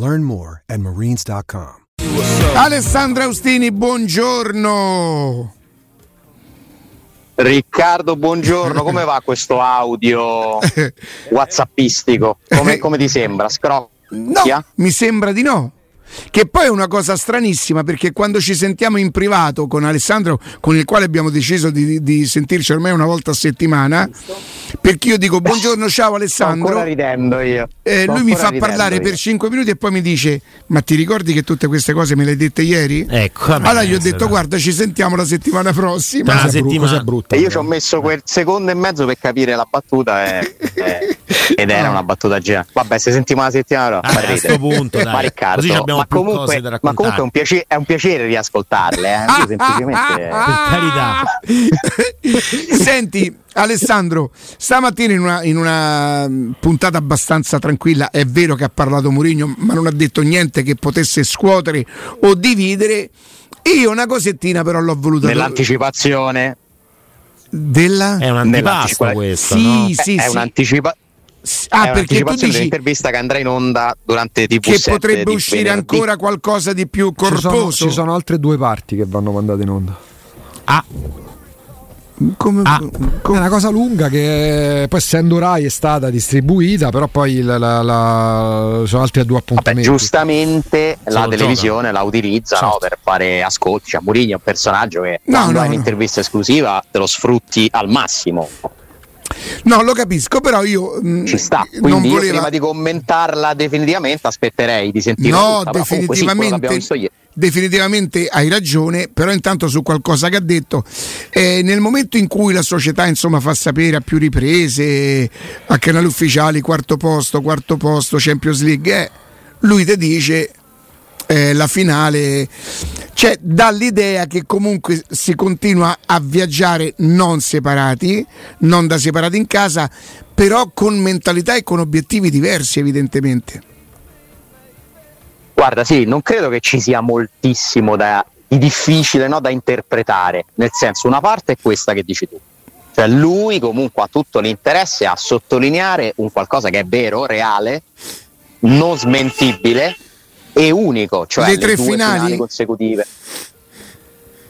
Learn more at marines.com. Alessandra Austini, buongiorno. Riccardo, buongiorno, come va questo audio whatsappistico? Come, come ti sembra? Scrocchia? No, mi sembra di no. Che poi è una cosa stranissima perché quando ci sentiamo in privato con Alessandro, con il quale abbiamo deciso di, di sentirci ormai una volta a settimana, perché io dico buongiorno, ciao Alessandro. Sto ancora ridendo io. Eh, lui mi fa parlare io. per 5 minuti e poi mi dice: Ma ti ricordi che tutte queste cose me le hai dette ieri? Ecco. Allora gli ho detto: Guarda, ci sentiamo la settimana prossima. Una settimana brutta. E io ci ho messo quel secondo e mezzo per capire la battuta e- e- ed era una battuta già. Vabbè, se sentiamo la settimana Ah, a sto punto, dai. Ma Riccardo, Così abbiamo ma più comunque, cose da ma comunque è, un piacere, è un piacere riascoltarle. Eh? Io semplicemente. Per carità. Senti, Alessandro, stamattina in una, in una mm, puntata abbastanza tranquilla, è vero che ha parlato Mourinho, ma non ha detto niente che potesse scuotere o dividere. Io una cosettina però l'ho voluta Nell'anticipazione. della È un antipasto Nell'anticipa- questo, Sì, no? sì, è sì. un'anticipa- Ah, è perché tu un'anticipazione dici dell'intervista che andrà in onda durante TV7 che potrebbe uscire venerdì. ancora qualcosa di più Ci sono, corposo. ci sono altre due parti che vanno mandate in onda. Ah, Come, Ah. È come- una cosa lunga che poi essendo Rai è stata distribuita, però poi la, la- la- sono altri due Vabbè, appuntamenti. giustamente la lo televisione la utilizza no, Certo. per fare ascolti. Cioè, Mourinho è un personaggio che No, quando no, hai no. un'intervista esclusiva te lo sfrutti al massimo. No, lo capisco, però io mm, Ci sta. non Quindi io voleva prima di commentarla definitivamente aspetterei di sentire No, tutta, sì, definitivamente, ieri. definitivamente hai ragione, però intanto su qualcosa che ha detto, eh, nel momento in cui la società insomma, fa sapere a più riprese, a canali ufficiali, quarto posto, quarto posto, Champions League, eh, lui ti dice eh, la finale, cioè dà l'idea che comunque si continua a viaggiare non separati, non da separati in casa, però con mentalità e con obiettivi diversi evidentemente. Guarda, sì, non credo che ci sia moltissimo da, di difficile no, da interpretare. Nel senso, una parte è questa che dici tu. Cioè, lui comunque ha tutto l'interesse a sottolineare un qualcosa che è vero, reale, non smentibile e unico, cioè Le le, tre due finali? consecutive.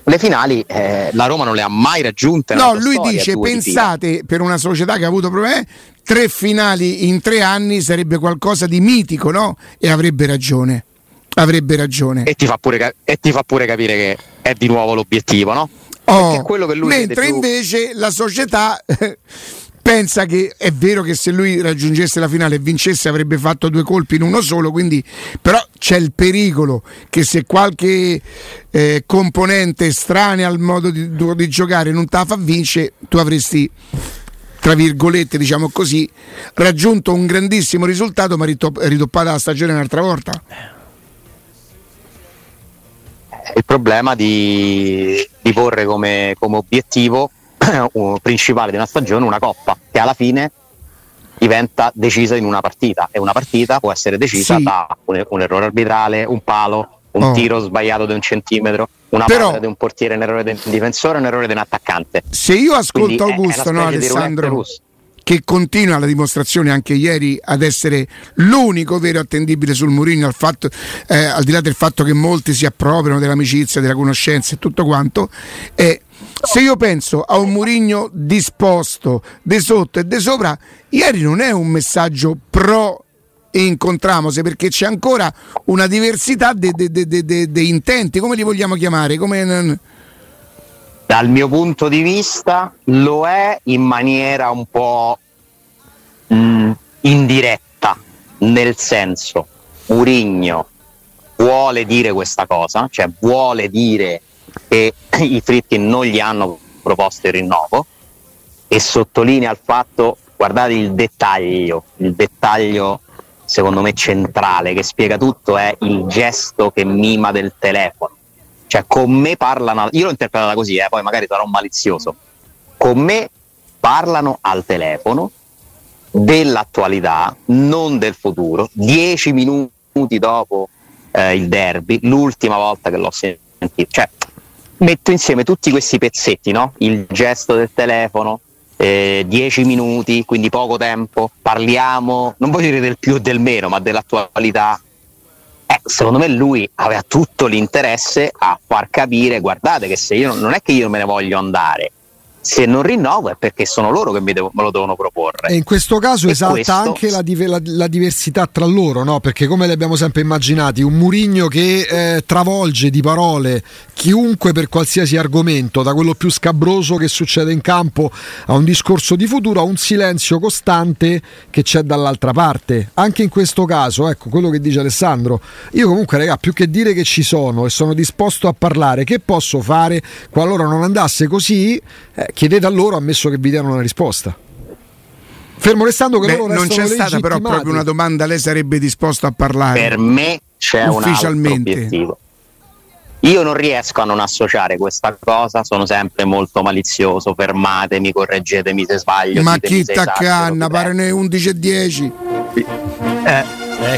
Le finali eh, la Roma non le ha mai raggiunte. No, lui storia, dice: pensate per una società che ha avuto problemi, tre finali in tre anni sarebbe qualcosa di mitico, no? E avrebbe ragione. Avrebbe ragione. E ti, fa pure, e ti fa pure capire che è di nuovo l'obiettivo, no? Oh, mentre più- invece la società pensa che è vero che se lui raggiungesse la finale e vincesse avrebbe fatto due colpi in uno solo, quindi però c'è il pericolo che se qualche eh, componente estranea al modo di, di giocare non te la fa vincere, tu avresti tra virgolette, diciamo così, raggiunto un grandissimo risultato, ma ritop- ridoppata la stagione un'altra volta. il problema di, di porre come, come obiettivo principale di una stagione una coppa che alla fine diventa decisa in una partita e una partita può essere decisa Sì. da un, un errore arbitrale, un palo, un Oh. tiro sbagliato di un centimetro, una Però- di un portiere, un errore di un difensore, un errore di un attaccante. Se io Quindi ascolto è- è Augusto, no, Alessandro, che continua la dimostrazione anche ieri ad essere l'unico vero attendibile sul Mourinho, al, fatto, eh, al di là del fatto che molti si appropriano dell'amicizia, della conoscenza e tutto quanto, eh, se io penso a un Mourinho disposto, di sotto e di sopra, ieri non è un messaggio pro incontramose perché c'è ancora una diversità di intenti, come li vogliamo chiamare? Come, Dal mio punto di vista lo è in maniera un po' mh, indiretta, nel senso Murigno vuole dire questa cosa, cioè vuole dire che i fritti non gli hanno proposto il rinnovo e sottolinea il fatto, guardate il dettaglio, il dettaglio secondo me centrale che spiega tutto è il gesto che mima del telefono. Cioè con me parlano, io l'ho interpretata così, eh, poi magari sarò malizioso, con me parlano al telefono dell'attualità, non del futuro, dieci minuti dopo eh, il derby, l'ultima volta che l'ho sentito. Cioè, metto insieme tutti questi pezzetti, no? il gesto del telefono, eh, dieci minuti, quindi poco tempo, parliamo, non voglio dire del più e del meno, ma dell'attualità. Eh, secondo me lui aveva tutto l'interesse a far capire, guardate che se io non è che io me ne voglio andare, se non rinnovo è perché sono loro che mi devo- me lo devono proporre. E in questo caso E esalta questo- anche la, dive- la- la diversità tra loro, no? Perché come li abbiamo sempre immaginati, un Murigno che eh, travolge di parole chiunque per qualsiasi argomento, da quello più scabroso che succede in campo a un discorso di futuro, a un silenzio costante che c'è dall'altra parte. Anche in questo caso, ecco quello che dice Alessandro, io comunque raga, più che dire che ci sono e sono disposto a parlare, che posso fare qualora non andasse così? Eh, chiedete a loro, ammesso che vi diano una risposta. Fermo restando che Beh, loro non c'è stata però proprio una domanda, lei sarebbe disposto a parlare? Per me c'è un altro Ufficialmente. obiettivo. Io non riesco a non associare questa cosa, sono sempre molto malizioso, fermatemi, correggetemi se sbaglio. Ma chi t'accanna? vi Pare ne 11 e 10. Eh,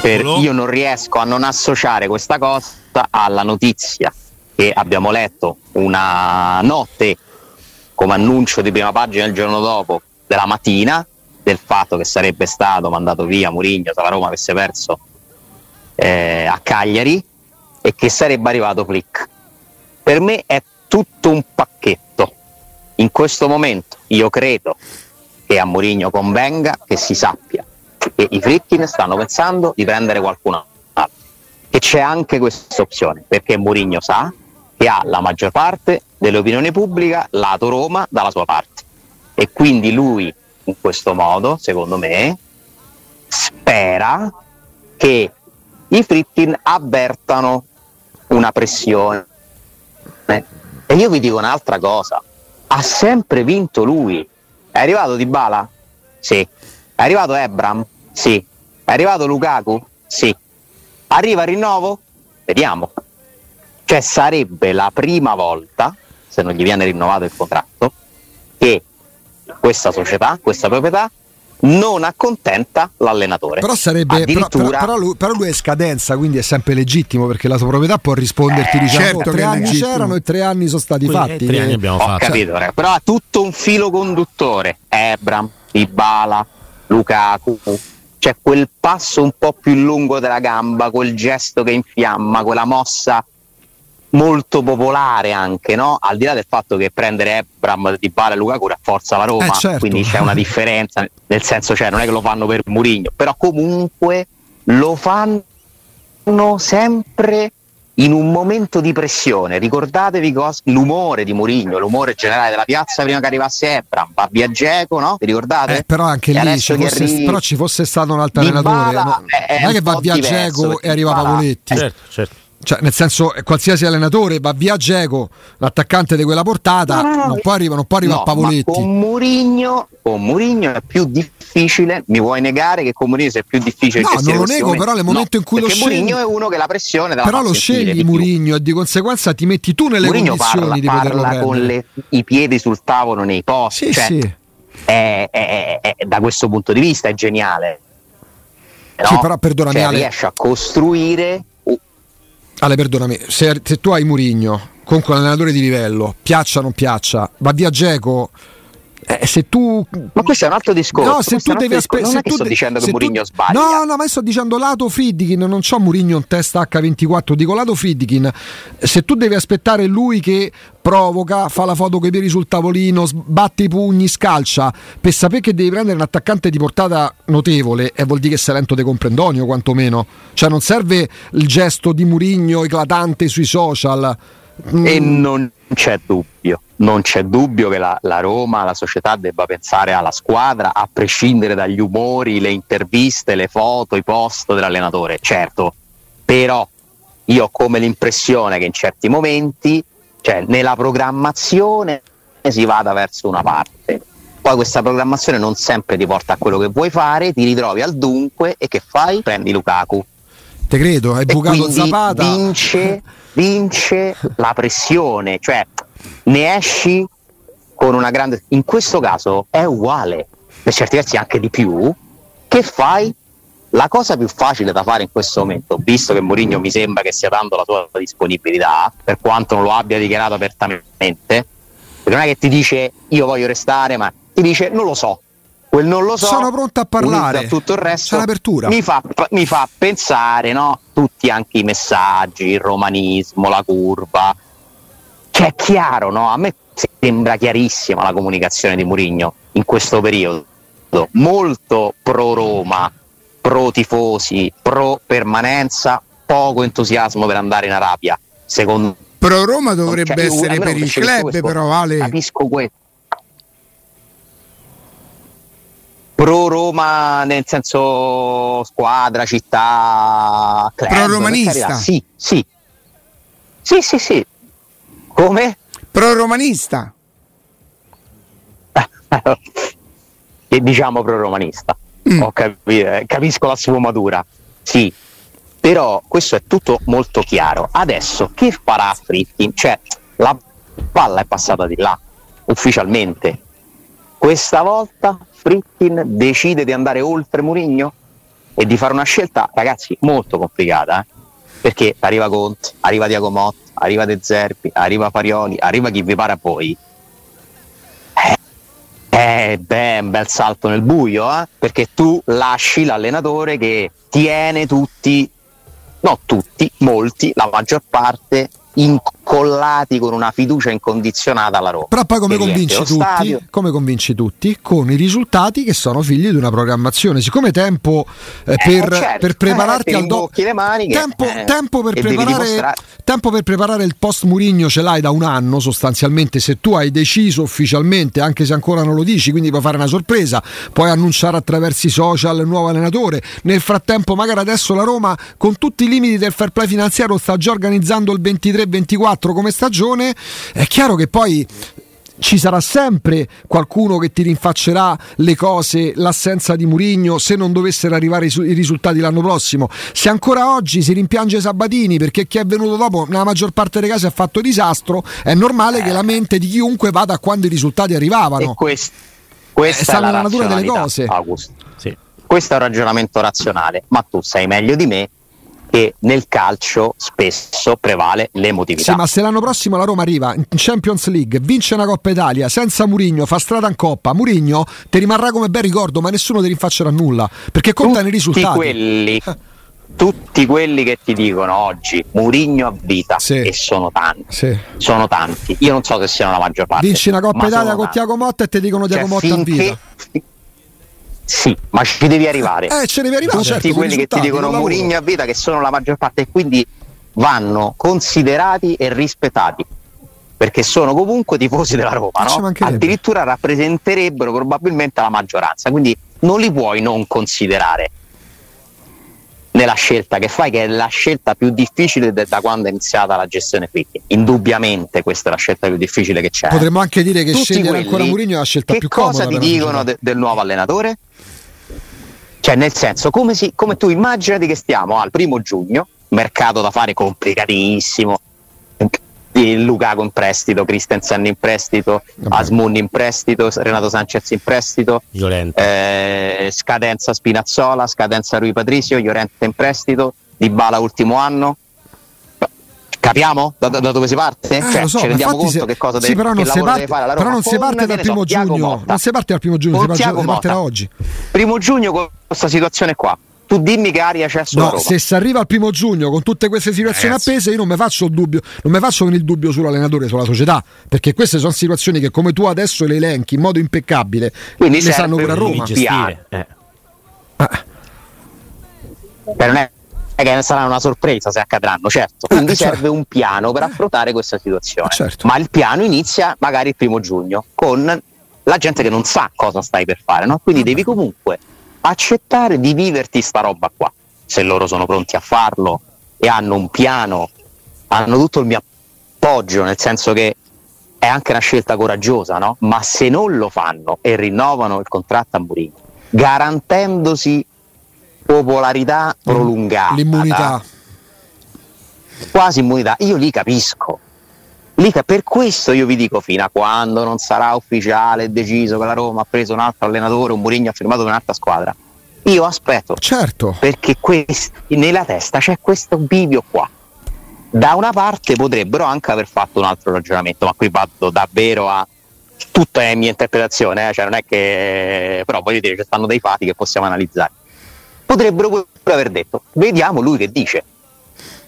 per- io non riesco a non associare questa cosa alla notizia che abbiamo letto una notte come annuncio di prima pagina il giorno dopo della mattina del fatto che sarebbe stato mandato via Murigno se la Roma avesse perso eh, a Cagliari e che sarebbe arrivato Flick. Per me è tutto un pacchetto. In questo momento io credo che a Mourinho convenga che si sappia che i Fritkin stanno pensando di prendere qualcun altro. E c'è anche questa opzione, perché Mourinho sa che ha la maggior parte dell'opinione pubblica lato Roma dalla sua parte. E quindi lui, in questo modo, secondo me, spera che i Fritkin avvertano una pressione. E io vi dico un'altra cosa, ha sempre vinto lui. È arrivato Dybala? Sì. È arrivato Ebram? Sì. È arrivato Lukaku? Sì. Arriva il rinnovo? Vediamo. Cioè sarebbe la prima volta, se non gli viene rinnovato il contratto, che questa società, questa proprietà, non accontenta l'allenatore. Però sarebbe però, Addirittura però- però lui, però lui è scadenza, quindi è sempre legittimo perché la tua proprietà può risponderti Eh, dicendo certo tre anni legittimo. c'erano e tre anni sono stati Quelli- fatti. tre anni Eh, abbiamo Ho fatto. capito, raga, però ha tutto un filo conduttore. Ebram, Ibala, Lukaku. C'è quel passo un po' più lungo della gamba, quel gesto che infiamma, quella mossa molto popolare anche, no? Al di là del fatto che prendere Ebram, Dybala e Lukaku rafforza la Roma, Eh, certo. quindi c'è una differenza, nel senso cioè non è che lo fanno per Murigno, però comunque lo fanno sempre in un momento di pressione. Ricordatevi cos- l'umore di Murigno, l'umore generale della piazza prima che arrivasse Ebram, va via Dzeko, no? Vi ricordate? eh, però anche E lì adesso ci fosse, arrivi- però ci fosse stato un altro allenatore. no? è- è non è che va via Geco e arriva Pavoletti. Certo, certo. Cioè, nel senso, eh, qualsiasi allenatore va via Geco, l'attaccante di quella portata, No, no, no. non può arrivare, non può arrivare No, a Pavoletti. con Murigno, con Murigno è più difficile. Mi vuoi negare che con Murigno sia più difficile No, non lo nego, però nel momento No, in cui lo scegli- Murigno è uno che la pressione la Però lo scegli. Murigno e di conseguenza ti metti tu nelle Mourinho condizioni parla, di poterlo parla con le- i piedi sul tavolo nei posti. Sì, cioè, sì. è- è- è- da questo punto di vista è geniale. Sì, però perdonami, Cioè, riesce a costruire Ale, perdonami, se, se tu hai Murigno, comunque un allenatore di livello, piaccia o non piaccia, va via Geco. Eh, se tu Ma questo è un altro discorso. No, se tu devi aspettare. Non è che sto dicendo che Mourinho sbaglia. No, no, ma io sto dicendo lato Friedkin, non c'ho Murigno in testa H24, dico lato Friedkin. Se tu devi aspettare lui che provoca, fa la foto con i piedi sul tavolino, sbatte i pugni, scalcia, per sapere che devi prendere un attaccante di portata notevole, e vuol dire che sei lento de comprendonio quantomeno. Cioè non serve il gesto di Murigno eclatante sui social. Mm. E non c'è dubbio, non c'è dubbio che la, la Roma, la società debba pensare alla squadra a prescindere dagli umori, le interviste, le foto, i post dell'allenatore, certo, però io ho come l'impressione che in certi momenti, cioè nella programmazione si vada verso una parte. Poi questa programmazione non sempre ti porta a quello che vuoi fare, ti ritrovi al dunque e che fai? Prendi Lukaku. Te credo, hai bucato Zapata. Vince, vince la pressione, cioè ne esci con una grande. In questo caso è uguale, per certi versi anche di più. Che fai? La cosa più facile da fare in questo momento, visto che Mourinho mi sembra che stia dando la sua disponibilità, per quanto non lo abbia dichiarato apertamente, non è che ti dice io voglio restare, ma ti dice non lo so. Quel non lo so. Sono pronto a parlare. tutto il resto. Mi fa, mi fa pensare, no? Tutti anche i messaggi, il romanismo, la curva. Che è chiaro, no? A me sembra chiarissima la comunicazione di Mourinho in questo periodo. Molto pro Roma, pro tifosi, pro permanenza, poco entusiasmo per andare in Arabia. Secondo Pro Roma dovrebbe cioè, io essere per il capisco club, però Ale. Capisco questo. Pro Roma nel senso squadra, città, club, Pro-romanista. per carità, Sì, sì. Sì, sì, sì. Come? Pro romanista. e diciamo pro-romanista. Mm. Ho capi- eh, capisco la sfumatura. Sì, però questo è tutto molto chiaro. Adesso che farà Fritkin? Cioè, la palla è passata di là, ufficialmente. Questa volta Fritkin decide di andare oltre Murigno e di fare una scelta, ragazzi, molto complicata, eh? perché arriva Conte, arriva Diago Motta, arriva De Zerbi, arriva Farioli, arriva chi vi pare a voi. Eh, beh, un bel salto nel buio, eh? perché tu lasci l'allenatore che tiene tutti, no tutti, molti, la maggior parte, incollati con una fiducia incondizionata alla Roma. Però poi come convinci tutti? Come convinci tutti? Con i risultati che sono figli di una programmazione. Siccome tempo eh, per, certo, per prepararti eh, al dopo. Tempo, eh, tempo per preparare, tempo per preparare il post Murigno ce l'hai da un anno sostanzialmente. Se tu hai deciso ufficialmente, anche se ancora non lo dici, quindi puoi fare una sorpresa, puoi annunciare attraverso i social il nuovo allenatore. Nel frattempo, magari adesso la Roma, con tutti i limiti del fair play finanziario, sta già organizzando il 23-24 come stagione. È chiaro che poi ci sarà sempre qualcuno che ti rinfaccerà le cose, l'assenza di Murigno se non dovessero arrivare i, su- i risultati l'anno prossimo. Se ancora oggi si rimpiange Sabatini perché chi è venuto dopo nella maggior parte dei casi ha fatto disastro, è normale che la mente di chiunque vada a quando i risultati arrivavano. E quest- questa Eh, sta è la nella natura delle cose. Sì. Questo è un ragionamento razionale, ma tu sai meglio di me che nel calcio spesso prevale l'emotività. Sì, ma se l'anno prossimo la Roma arriva in Champions League, vince una Coppa Italia senza Murigno, fa strada in Coppa, Murigno ti rimarrà come bel ricordo, ma nessuno ti rinfaccerà nulla perché contano i risultati. quelli, tutti quelli che ti dicono oggi Murigno a vita Sì. e sono tanti. Sì. Sono tanti. Io non so se siano la maggior parte. Vinci una Coppa Italia con tanti. Tiago Motta e ti dicono Cioè, Tiago Motta a vita. Sì, ma ci devi arrivare. Eh, ne devi arrivare, tutti certo, quelli che ti dicono. Murigno a vita che sono la maggior parte e quindi vanno considerati e rispettati perché sono comunque tifosi della Roma Ma ci no? addirittura rappresenterebbero probabilmente la maggioranza quindi non li puoi non considerare nella scelta che fai che è la scelta più difficile da quando è iniziata la gestione Fritti indubbiamente questa è la scelta più difficile che c'è Potremmo anche dire che Tutti scegliere ancora Murigno è la scelta più comoda. cosa ti dicono de- del nuovo allenatore? Cioè, nel senso, come, si- come tu immaginati che stiamo al primo giugno, mercato da fare complicatissimo. Lukaku in prestito, Christensen in prestito, Vabbè. Asmun in prestito, Renato Sanchez in prestito, eh, scadenza Spinazzola, scadenza Rui Patricio, Llorente in prestito, Dybala ultimo anno. Capiamo da, da- dove si parte? Eh, cioè, lo so, ci rendiamo conto se- che cosa sì, deve, però non che lavoro parte, deve fare la Roma? però non si parte dal so, primo Thiago giugno, non si parte dal primo giugno, si Con si parte da oggi. Primo giugno con questa situazione qua. Tu dimmi che aria c'è sulla No, Roma. se si arriva al primo giugno con tutte queste situazioni Ragazzi. appese, io non mi faccio il dubbio, non mi faccio venire il dubbio sull'allenatore, sulla società, perché queste sono situazioni che come tu adesso le elenchi in modo impeccabile, Quindi le serve sanno pure a un Roma. Gestire. Eh. Che non è che sarà una sorpresa se accadranno, certo. Quindi Eh, certo. serve un piano per affrontare questa situazione. Eh, certo. Ma il piano inizia magari il primo giugno con la gente che non sa cosa stai per fare, no? Quindi devi comunque accettare di viverti sta roba qua. Se loro sono pronti a farlo e hanno un piano, hanno tutto il mio appoggio, nel senso che è anche una scelta coraggiosa, no? Ma se non lo fanno e rinnovano il contratto a Mourinho, garantendosi popolarità prolungata, L'immunità. quasi immunità, io li capisco. Lì ca- per questo io vi dico fino a quando non sarà ufficiale e deciso che la Roma ha preso un altro allenatore, un Mourinho ha firmato un'altra squadra. Io aspetto Certo. perché questi- nella testa c'è questo bivio qua. Da una parte potrebbero anche aver fatto un altro ragionamento, ma qui vado davvero a tutta è mia interpretazione, eh, cioè non è che però voglio dire, ci stanno dei fatti che possiamo analizzare. Potrebbero pure aver detto, vediamo lui che dice.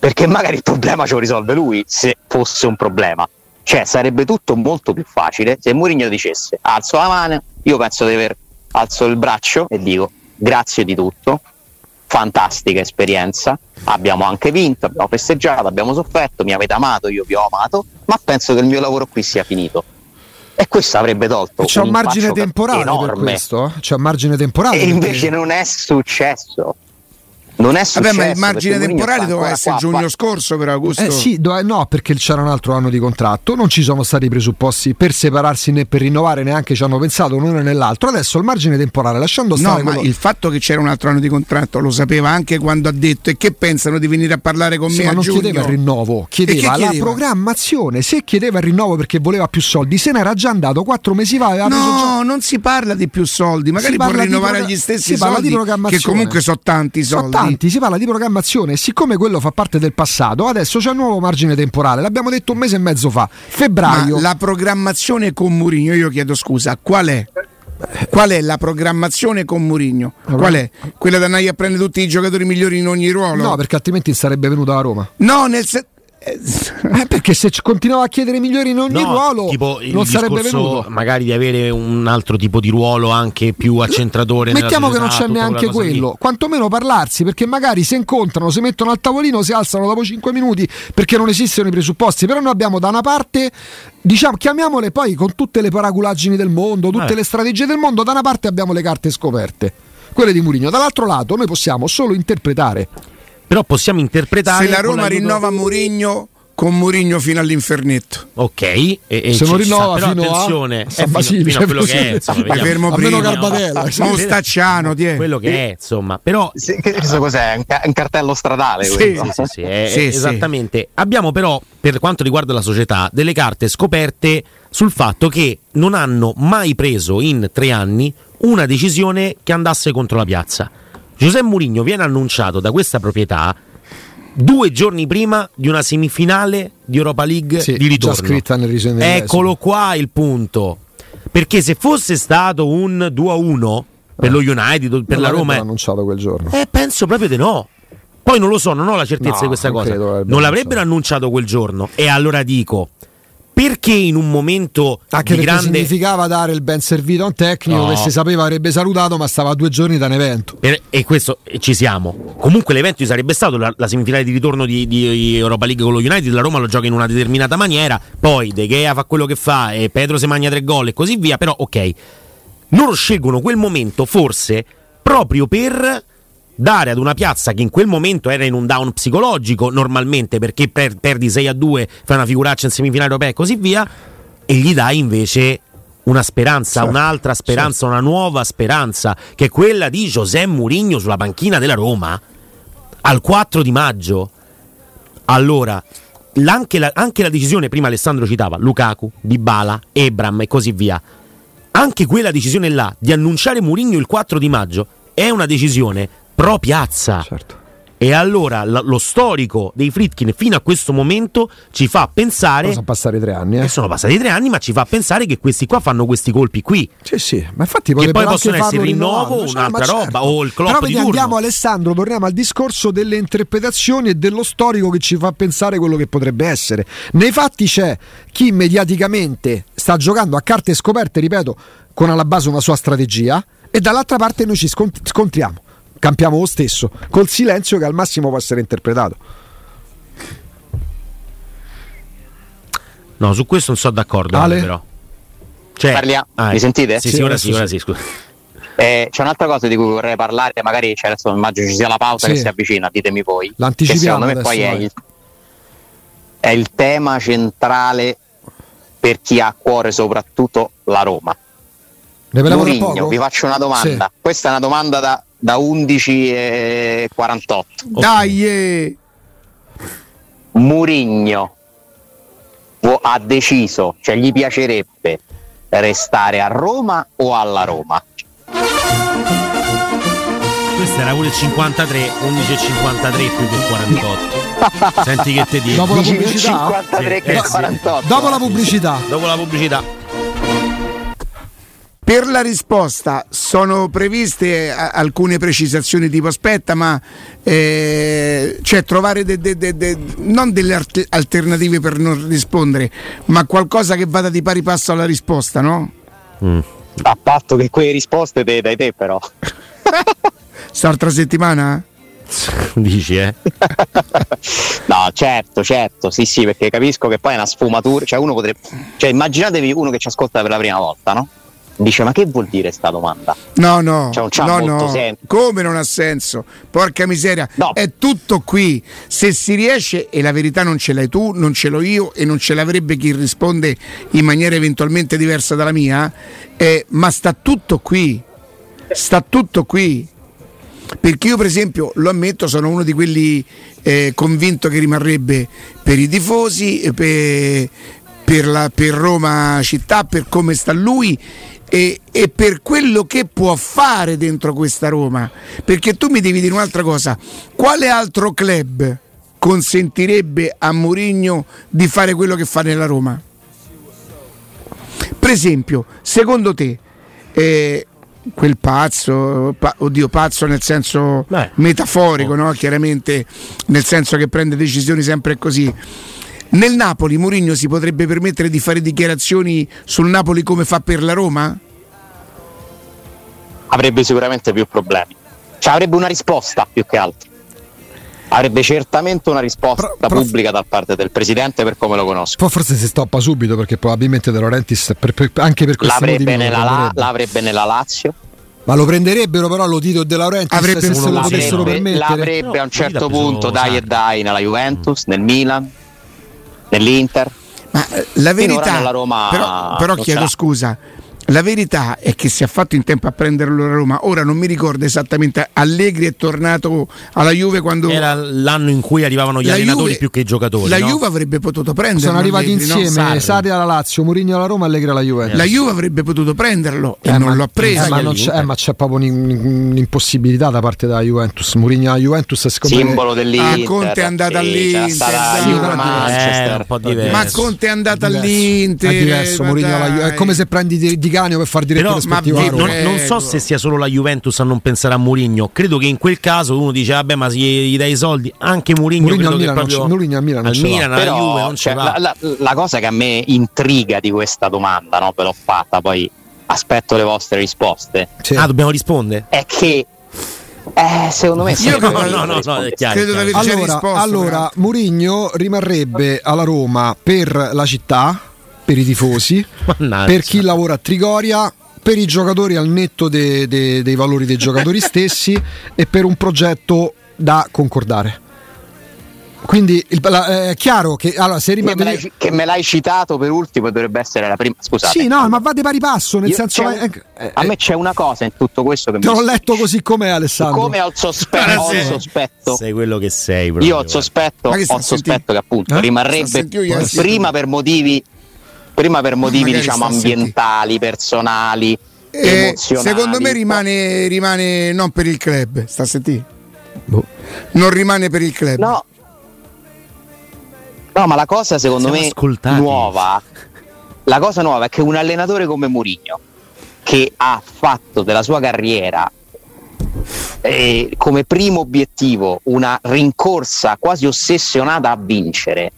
Perché magari il problema ce lo risolve lui, se fosse un problema. Cioè, sarebbe tutto molto più facile se Mourinho dicesse alzo la mano, io penso di aver alzo il braccio e dico grazie di tutto, fantastica esperienza, abbiamo anche vinto, abbiamo festeggiato, abbiamo sofferto, mi avete amato, io vi ho amato, ma penso che il mio lavoro qui sia finito. E questo avrebbe tolto C'è un margine faccio temporale per enorme. questo? C'è un margine temporale. E perché- invece non è successo. Non è successo. Vabbè, ma il margine temporale doveva essere qua, giugno qua. scorso per Augusto. Eh sì, do- no, perché c'era un altro anno di contratto, non ci sono stati i presupposti per separarsi né per rinnovare, neanche ci hanno pensato l'uno né l'altro. Adesso il margine temporale, lasciando No, stare ma quello- il fatto che c'era un altro anno di contratto lo sapeva anche quando ha detto e che pensano di venire a parlare con Sì, me ma a non giugno. chiedeva il rinnovo, chiedeva, che la chiedeva? programmazione. Se chiedeva il rinnovo perché voleva più soldi, se ne era già andato quattro mesi fa. Aveva preso già- No, non si parla di più soldi, magari può rinnovare progra- gli stessi si parla di soldi, che programmazione. comunque sono tanti Sono soldi. Tanti, si parla di programmazione e siccome quello fa parte del passato, adesso c'è un nuovo margine temporale, l'abbiamo detto un mese e mezzo fa, febbraio. Ma la programmazione con Murigno, io chiedo scusa, qual è? Qual è la programmazione con Murigno? Qual è? Quella da andare a prendere tutti i giocatori migliori in ogni ruolo? No, perché altrimenti sarebbe venuto a Roma. No, nel senso... Eh, perché se continuava a chiedere migliori in ogni No, ruolo, tipo non sarebbe venuto. magari di avere un altro tipo di ruolo anche più accentratore Mettiamo che non c'è neanche quella cosa lì. quello, quantomeno parlarsi, perché magari si incontrano, si mettono al tavolino, si alzano dopo 5 minuti perché non esistono i presupposti. Però noi abbiamo da una parte, diciamo, chiamiamole poi con tutte le paraculaggini del mondo, tutte Eh. le strategie del mondo, da una parte abbiamo le carte scoperte, quelle di Murigno, dall'altro lato noi possiamo solo interpretare. Però possiamo interpretare Se la Roma rinnova Murigno con Murigno fino all'infernetto. Ok, e, e Se non sta, rinnova però fino a- attenzione, a San fino, Basilio, fino a quello che è, insomma, Ma fermo prima. Garbatella, sì. Mostacciano, ti è. quello che è, insomma, però Sì, che cosa cos'è? Un, ca- un cartello stradale? Sì. Sì, sì, sì, è- Sì, è sì. esattamente. Abbiamo però, per quanto riguarda la società, delle carte scoperte sul fatto che non hanno mai preso in tre anni una decisione che andasse contro la piazza. Giuseppe Mourinho viene annunciato da questa proprietà due giorni prima di una semifinale di Europa League Sì, di ritorno. Eccolo qua il punto. Perché se fosse stato un 2-1 per lo United, per Non la Roma, annunciato quel giorno. eh, penso proprio di no. Poi non lo so, non ho la certezza No, di questa non cosa. Non l'avrebbero annunciato quel giorno. E allora dico, perché in un momento Anche di grande... significava dare il ben servito a un tecnico No. che si sapeva avrebbe salutato, ma stava a due giorni da un evento. Per- e questo e ci siamo. Comunque l'evento sarebbe stato la, la semifinale di ritorno di, di Europa League con lo United. La Roma lo gioca in una determinata maniera. Poi De Gea fa quello che fa e Pedro se magna tre gol e così via. Però, ok, loro scelgono quel momento forse proprio per dare ad una piazza che in quel momento era in un down psicologico normalmente perché per- perdi 6 a 2, fai una figuraccia in semifinale europea e così via e gli dai invece una speranza, Certo, un'altra speranza, una nuova speranza che è quella di José Mourinho sulla panchina della Roma al 4 di maggio. Allora, l'anche la, anche la decisione, prima Alessandro citava Lukaku, Dybala, Ebram e così via. Anche quella decisione là di annunciare Mourinho il 4 di maggio è una decisione pro piazza. Certo. E allora la- lo storico dei Fritkin fino a questo momento ci fa pensare. Sono passati tre anni. E Eh. sono passati tre anni, ma ci fa pensare che questi qua fanno questi colpi qui. Sì, sì, ma infatti Che poi possono essere rinnovo, rinnovando. un'altra ma certo. roba, o il Klopp Però di andiamo Alessandro, torniamo al discorso delle interpretazioni e dello storico che ci fa pensare quello che potrebbe essere. Nei fatti c'è chi mediaticamente sta giocando a carte scoperte, ripeto, con alla base una sua strategia e dall'altra parte noi ci scont- scontriamo, campiamo lo stesso, col silenzio che al massimo può essere interpretato. No, su questo non sono d'accordo. Ale? Però. Cioè, Parliamo- ah, mi sentite? Sì, Sì, sì, ora sì, ora sì. scusa. Eh, c'è un'altra cosa di cui vorrei parlare, magari cioè, adesso immagino ci sia la pausa Sì. che si avvicina, ditemi voi. L'anticipiamo secondo me poi è il, è il tema centrale per chi ha a cuore soprattutto la Roma. Ne poco? vi faccio una domanda. Sì. Questa è una domanda da, da 11 e 48. Dai, eh. Murigno ha deciso, cioè gli piacerebbe restare a Roma o alla Roma? Questo era pure il 53, 11 e 53 più che 48. Senti che te dico. Dopo la pubblicità? 53 che Eh, il sì. 48. Dopo la pubblicità. Dopo la pubblicità. Per la risposta sono previste eh, alcune precisazioni tipo aspetta, ma eh, cioè trovare de- de- de- de- non delle alternative per non rispondere, ma qualcosa che vada di pari passo alla risposta, no? A patto che quelle risposte te dai te però. Startra settimana? Dici, eh? No, certo, certo, sì, sì, perché capisco che poi è una sfumatura, cioè uno potrebbe, cioè immaginatevi uno che ci ascolta per la prima volta, no? Dice, ma che vuol dire sta domanda? No, no, Cioè, no, no. senso. Come non ha senso? Porca miseria, No. è tutto qui. Se si riesce, e la verità non ce l'hai tu, non ce l'ho io e non ce l'avrebbe chi risponde in maniera eventualmente diversa dalla mia, eh, ma sta tutto qui. Sta tutto qui. Perché io, per esempio, lo ammetto, sono uno di quelli eh, convinto che rimarrebbe per i tifosi, eh, per, per la- per Roma città, per come sta lui e, e per quello che può fare dentro questa Roma. Perché tu mi devi dire un'altra cosa: quale altro club consentirebbe a Mourinho di fare quello che fa nella Roma? Per esempio, secondo te, eh, quel pazzo, pa- oddio, pazzo nel senso Beh. metaforico, no? chiaramente, nel senso che prende decisioni sempre così. Nel Napoli Mourinho si potrebbe permettere di fare dichiarazioni sul Napoli come fa per la Roma? Avrebbe sicuramente più problemi. Cioè avrebbe una risposta più che altro. Avrebbe certamente una risposta Però- però- pubblica da parte del presidente per come lo conosco. Poi forse si stoppa subito perché probabilmente De Laurentiis per- per- anche per questi motivi L'avrebbe nella, La- l'avrebbe nella Lazio, Ma lo prenderebbero però lo Tito De Laurentiis Avrebbe se lo potessero permettere. l'avrebbe a un certo punto dai e dai nella Juventus, nel Milan, nell'Inter. Ma eh, la verità, Roma però, però chiedo scusa. La verità è che si è fatto in tempo a prenderlo a Roma. Ora non mi ricordo esattamente. Allegri è tornato alla Juve quando Era l'anno in cui arrivavano gli la allenatori Juve- più che i giocatori. La no? Juve avrebbe potuto prenderlo. Sono arrivati Allegri, no? insieme Sarri. Sarri alla Lazio, Mourinho alla Roma, Allegri alla Juventus. La Juve avrebbe potuto prenderlo e Eh, non ma- l'ha preso. eh, ma, non c'è, eh, ma c'è proprio un'im- un'impossibilità da parte della Juventus. Mourinho alla Juventus secondo me Simbolo dell'Inter. Ah, Conte è andato sì, all'Inter, Juve ma- Manchester. Eh, un po' Ma. Conte è andato è diverso. all'Inter. È diverso, Mourinho alla Ju- è come se prendi Di, Di Canio per far direttore Però, ma sportivo che a Roma. non, non so se sia solo la Juventus a non pensare a Mourinho. Credo che in quel caso uno dice: Vabbè, ma se gli, dai i soldi, anche Mourinho. Mourinho credo al che Milan non proprio Mourinho al Milan non al. Milan, Però, Juve non cioè, la, la- la cosa che a me intriga di questa domanda, no, ve l'ho fatta, poi aspetto le vostre risposte, Sì. Ah, dobbiamo rispondere? è che eh, secondo me Io no, no, no, è chiaro. Credo di aver già allora, risposto. allora. Mourinho rimarrebbe alla Roma per la città, per i tifosi, Mannaggia. per chi lavora a Trigoria, per i giocatori al netto de- de- dei valori dei giocatori stessi e per un progetto da concordare. Quindi il- la- è chiaro che allora, se Che me, rimane... l'hai, che me l'hai citato per ultimo dovrebbe essere la prima. Scusate. Sì, no, ma va di pari passo, nel Io- senso... un- eh, eh, a me c'è una cosa in tutto questo che te mi l'ho letto così com'è Alessandro. Come ho il sospetto, ho il sospetto Sei quello che sei. Proprio, io ho il sospetto, che ho il sospetto che appunto Eh? Rimarrebbe sì. prima per motivi prima per motivi magari diciamo ambientali, personali, Eh, emozionali. secondo me rimane, rimane non per il club. Sta a sentire? Boh. non rimane per il club. No. No, ma la cosa secondo Siamo me ascoltati. nuova, la cosa nuova è che un allenatore come Mourinho, che ha fatto della sua carriera eh, come primo obiettivo una rincorsa quasi ossessionata a vincere,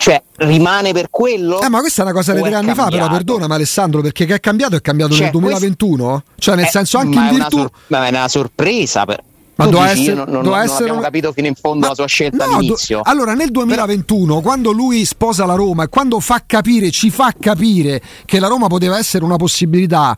cioè rimane per quello? Eh, ma questa è una cosa di tre anni fa, però cambiato? perdonami Alessandro, perché che è cambiato è cambiato Cioè, nel 2021? Cioè, nel Eh, senso anche ma in virtù. sor- ma è una sorpresa. Per... Ma Tu doveva essere- io non, non- non essere abbiamo capito fino in fondo Ma- la sua scelta no, all'inizio. do- allora, nel 2021, quando lui sposa la Roma e quando fa capire, ci fa capire che la Roma poteva essere una possibilità.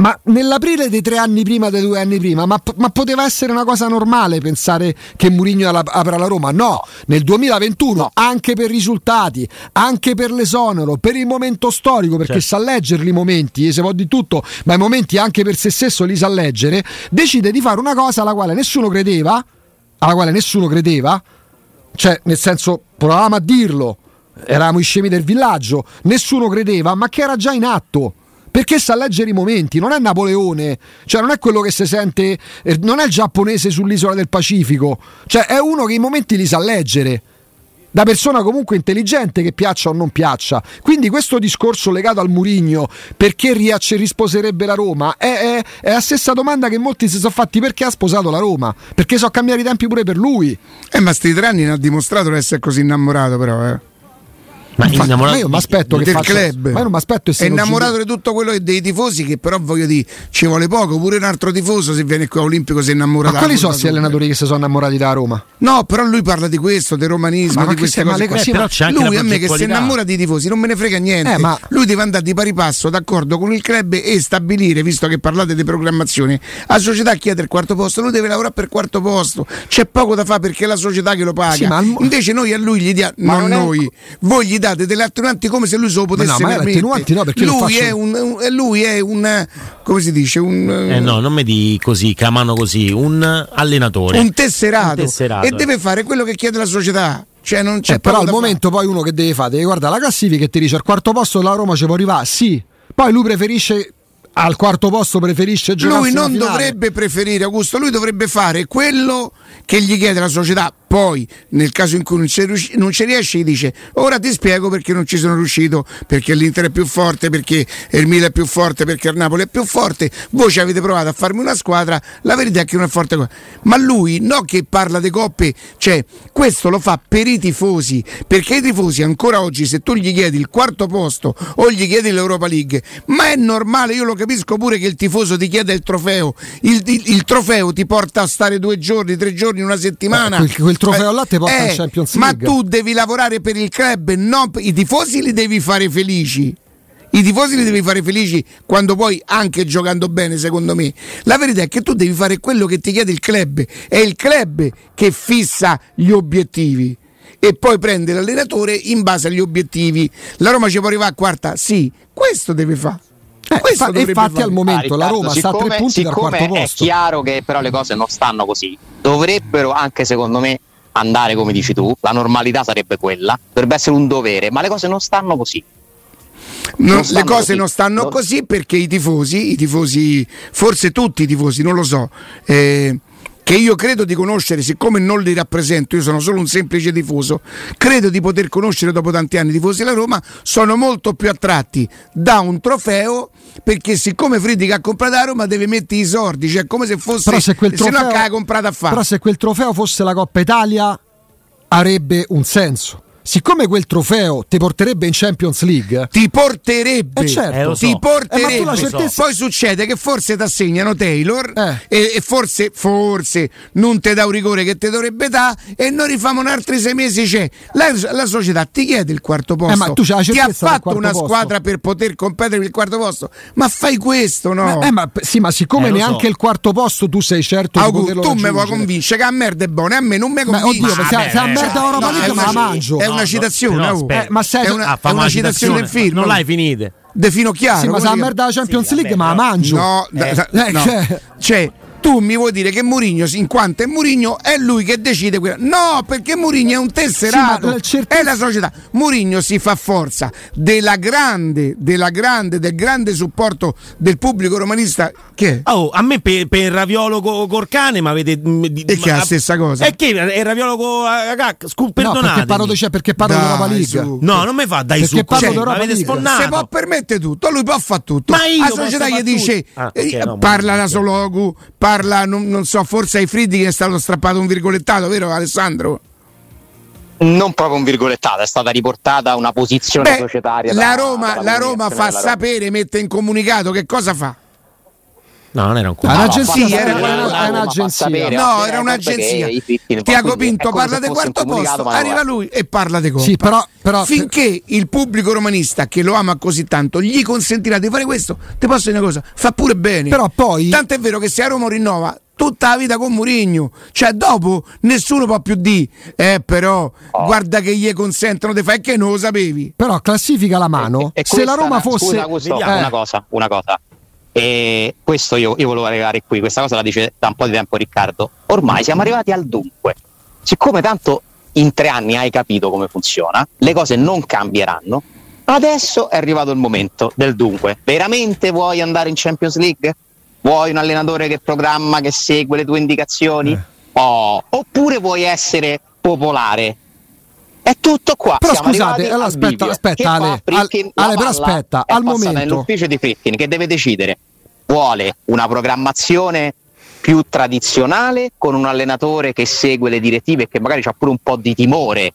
Ma nell'aprile dei tre anni prima, dei due anni prima, ma, ma poteva essere una cosa normale pensare che Mourinho ala- apra la Roma? No, nel 2021, anche per risultati, anche per l'esonero, per il momento storico, perché sa leggerli i momenti, e se può di tutto, ma i momenti anche per se stesso li sa leggere, decide di fare una cosa alla quale nessuno credeva, alla quale nessuno credeva, cioè nel senso provavamo a dirlo, eravamo i scemi del villaggio, nessuno credeva, ma che era già in atto. Perché sa leggere i momenti, non è Napoleone, cioè non è quello che si sente, eh, non è il giapponese sull'isola del Pacifico, cioè è uno che i momenti li sa leggere da persona comunque intelligente che piaccia o non piaccia. Quindi questo discorso legato al Murigno, perché Riac risposerebbe la Roma, è, è- è la stessa domanda che molti si sono fatti perché ha sposato la Roma, perché so cambiare i tempi pure per lui. Eh, ma sti tre anni non ha dimostrato di essere così innamorato, però. Eh. Ma Infatti, innamorato ma io mi aspetto che del faccia- club. ma io non mi aspetto è innamorato di tutto quello dei tifosi che però voglio dire ci vuole poco. Pure un altro tifoso se viene qui a Olimpico si innamora Ma quali sono questi sud. allenatori che si sono innamorati da Roma? no però lui parla di questo del romanismo Ma- di queste cose qua. sì, però c'è anche lui a me che si innamora dei tifosi non me ne frega niente. Eh, ma- lui deve andare di pari passo d'accordo con il club e stabilire visto che parlate di programmazione la società chiede il quarto posto lui deve lavorare per quarto posto. C'è poco da fare perché è la società che lo paga. Sì, ma invece noi a lui gli diamo non non è- noi voi gli date delle attenuanti come se lui se lo potesse no, ma le permettere. attenuanti no, perché lui, faccio- è un, un- lui è un come si dice un, Eh no, non mi di così, chiamano così, un allenatore. un tesserato, Un tesserato, e eh. deve fare quello che chiede la società cioè non c'è Eh, però al momento poi uno che deve fare, deve guardare la classifica e ti dice al quarto posto la Roma ci può arrivare, sì. Poi lui preferisce al quarto posto preferisce giocare lui non dovrebbe preferire Augusto lui dovrebbe fare quello che gli chiede la società. Poi nel caso in cui non ci, riusci- non ci riesce gli dice ora ti spiego perché non ci sono riuscito perché l'Inter è più forte perché il Milan è più forte perché il Napoli è più forte. Voi ci avete provato a farmi una squadra la verità è che non è forte ma lui no che parla di coppe cioè questo lo fa per i tifosi perché i tifosi ancora oggi se tu gli chiedi il quarto posto o gli chiedi l'Europa League ma è normale io lo capisco pure che il tifoso ti chiede il trofeo. Il, il- il trofeo ti porta a stare due giorni tre giorni una settimana. Eh, quel- quel trofeo là ti porta in Champions ma League. tu devi lavorare per il club non i tifosi li devi fare felici. I tifosi li devi fare felici quando poi anche giocando bene secondo me la verità è che tu devi fare quello che ti chiede il club. È il club che fissa gli obiettivi e poi prende l'allenatore in base agli obiettivi. La Roma ci può arrivare a quarta? Sì questo deve fare Eh, Questo fa- infatti al momento Ah, la Riccardo, Roma sta a tre siccome- punti dal siccome quarto È posto. chiaro che però le cose non stanno così. Dovrebbero anche secondo me andare come dici tu. La normalità sarebbe quella. Dovrebbe essere un dovere, ma le cose non stanno così. Non- Non le cose così. non stanno No. così perché i tifosi, i tifosi, forse tutti i tifosi, non lo so, eh, che io credo di conoscere, siccome non li rappresento, io sono solo un semplice tifoso, credo di poter conoscere dopo tanti anni i tifosi della Roma, sono molto più attratti da un trofeo perché siccome Friedrich ha comprato la Roma deve mettere i soldi, cioè come se fosse Però se quel se no trofeo, che l'ha comprata a fare. però se quel trofeo fosse la Coppa Italia avrebbe un senso. Siccome quel trofeo ti porterebbe in Champions League, ti porterebbe, Eh, certo. Eh, lo so. ti Eh, ma tu porterebbe. la certezza- Poi succede che forse ti assegnano Taylor Eh. e, e forse, forse non ti dà un rigore che ti dovrebbe dare e noi rifamo un altri sei mesi. C'è. La, la società ti chiede il quarto posto, Eh, ma tu c'hai la ti ha fatto una posto. squadra per poter competere per il quarto posto, ma fai questo, no? Eh, eh, ma, sì, ma siccome Eh, neanche so. il quarto posto tu sei certo di Augu, poterlo tu mi vuoi raggiungere. convincere che a merda è buona, a me non mi Ma convince. oddio, se, se a beh, merda eh, Europa League me la mangio. è una no, citazione, Augu. aspetta. Eh, ma sai- è una, Ah, è una una citazione del film. Non l'hai finite. De fino chiaro. Sì, ma se a si chiama? merda la Champions Sì, League vabbè, me la mangio. No, Eh, eh, no. cioè- Cioè, tu mi vuoi dire che Murigno, in quanto è Murigno, è lui che decide quella. No, perché Murigno è un tesserato, Sì, la certezza- è la società. Murigno si fa forza della grande, della grande, del grande supporto del pubblico romanista. Che è? Oh, a me per, per Raviolo co- Corcane, ma avete. E che è la stessa cosa? E che è Raviolo co- a- a- cacca, scu- No, perdonatemi. perché parlo, di- cioè, perché parlo Dai, League. su. No, non mi fa dai Perché su parlo così, d'Europa avete. Se può permettere tutto, lui può fare tutto. Ma io la società gli dice. Ah, eh, ok, no, parla da Sologu, parla, non, non so, forse ai Friddi che è stato strappato un virgolettato, vero Alessandro? Non proprio un virgolettato, è stata riportata una posizione Beh, societaria. la da- Roma, dalla la Roma fa sapere, mette in comunicato che cosa fa? No, non era un Ah, culo. un'agenzia, sì, era- un'agenzia. sapere, No, era un'agenzia. Tiago Pinto parla un quarto posto, arriva lui e parla di Coppa. Sì, però, però Finché il pubblico romanista che lo ama così tanto gli consentirà di fare questo, ti posso dire una cosa, fa pure bene. Però poi- Tanto è vero che se a Roma rinnova tutta la vita con Murigno, cioè dopo nessuno può più dire, eh però Oh. guarda che gli consentono di fare che non lo sapevi. però classifica la mano. E- e se la Roma fosse. scusa, Eh, una cosa, una cosa. E questo io, io volevo arrivare qui, questa cosa la dice da un po' di tempo Riccardo. Ormai siamo arrivati al dunque. Siccome tanto in tre anni hai capito come funziona, le cose non cambieranno. Adesso è arrivato il momento del dunque. Veramente vuoi andare in Champions League? Vuoi un allenatore che programma, che segue le tue indicazioni? Oh, oppure vuoi essere popolare? È tutto qua. Però Siamo scusate, allora al aspetta, aspetta, Ale? Ale, Ale, però aspetta, al momento- nell'ufficio di Fritkin che deve decidere vuole una programmazione più tradizionale con un allenatore che segue le direttive e che magari ha pure un po' di timore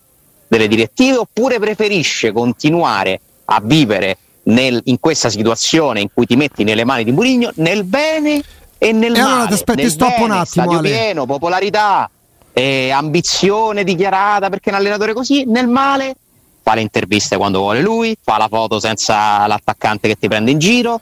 delle direttive oppure preferisce continuare a vivere nel- in questa situazione in cui ti metti nelle mani di Murigno nel bene e nel E male allora ti aspetti, nel stop un bene, attimo, stadio Ale. pieno, popolarità eh, ambizione dichiarata perché un allenatore così nel male fa le interviste quando vuole lui, fa la foto senza l'attaccante che ti prende in giro,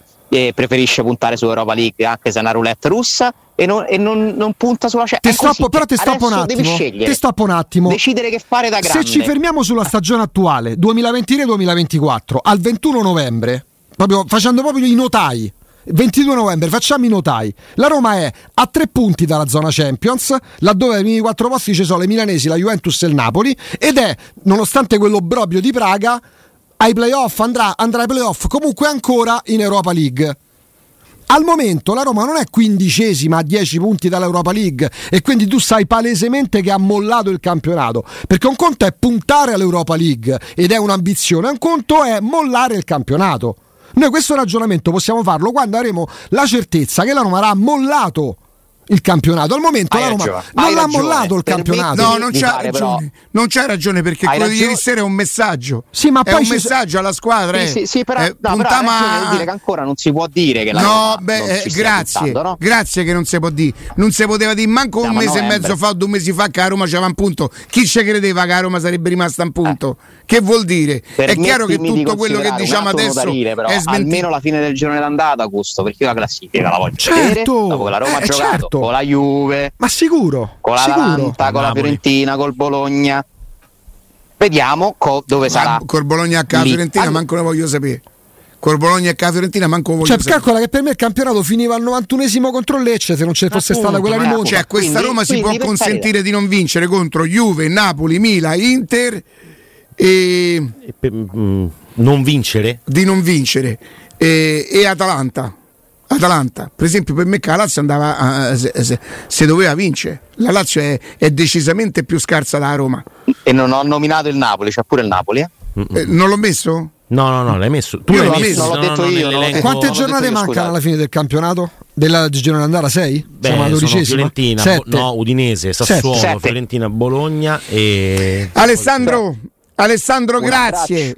preferisce puntare su Europa League anche se è una roulette russa e non, e non- non punta sulla. Ti stoppo, però ti stoppo un attimo. Ti stoppo un attimo. decidere che fare da grande. Se ci fermiamo sulla stagione attuale, 2023-2024, al 21 novembre, proprio facendo proprio i notai. 22 novembre facciamo i notai. La Roma è a tre punti dalla zona Champions, laddove ai primi quattro posti ci sono le milanesi, la Juventus e il Napoli, ed è, nonostante quello brobio di Praga, ai playoff andrà, andrà ai playoff comunque ancora in Europa League. Al momento la Roma non è quindicesima a 10 punti dall'Europa League e quindi tu sai palesemente che ha mollato il campionato, perché un conto è puntare all'Europa League ed è un'ambizione, un conto è mollare il campionato. Noi questo ragionamento possiamo farlo quando avremo la certezza che la Roma avrà mollato il campionato. Al momento Hai la Roma ragione, non l'ha ragione. mollato il campionato. No, non c'ha però- ragione. Non c'ha ragione perché Hai quello di ieri ragione. sera è un messaggio. Sì, ma è un messaggio alla squadra. Sì, eh. sì, sì, però, Eh, no, però punta hai ragione ma- nel dire che ancora non si può dire che la No, Roma beh, non eh, grazie, puntando, no? grazie che non si può dire. Non si poteva dire manco Siamo un a mese e novembre. mezzo fa o due mesi fa che a Roma c'era un punto. Chi ci credeva che a Roma sarebbe rimasta un punto? Che vuol dire? È chiaro che Eh. Tutto quello che diciamo adesso notarile, però, è smentito. almeno la fine del girone d'andata, Augusto, perché io la classifica la voglio Certo, vedere dopo che la Roma eh, ha giocato certo. con la Juve, Ma sicuro, con sicuro. l'Atalanta, con la. Fiorentina, col Bologna. Vediamo co- dove sarà. Ma col Bologna a casa. Fiorentina manco ne voglio sapere. Col Bologna a casa Fiorentina manco ne voglio Cioè, sapere. calcola che per me il campionato finiva al 91esimo contro Lecce se non ci fosse Appunto, stata quella ma- rimonta. Cioè, questa Quindi- Roma si può consentire di non vincere contro Juve, Napoli, Milan, Inter e E per- mm, non vincere? di non vincere e, e Atalanta. Atalanta, per esempio, per me che la Lazio andava a- se, se- se doveva vincere. La Lazio è, è decisamente più scarsa della Roma. E non ho nominato il Napoli, c'è pure il Napoli. eh. Eh, non l'ho messo? No, no, no, l'hai messo. Tu Io l'hai messo. l'ho detto no, io, l'ho Quante giornate mancano scusate. alla fine del campionato? Della di girone d'andata? 6? Beh, Siamo alla sono dodicesima? Fiorentina, Sette. Bo- no, Udinese, Sassuolo, Sette. Fiorentina, Bologna e Alessandro, Alessandro, grazie.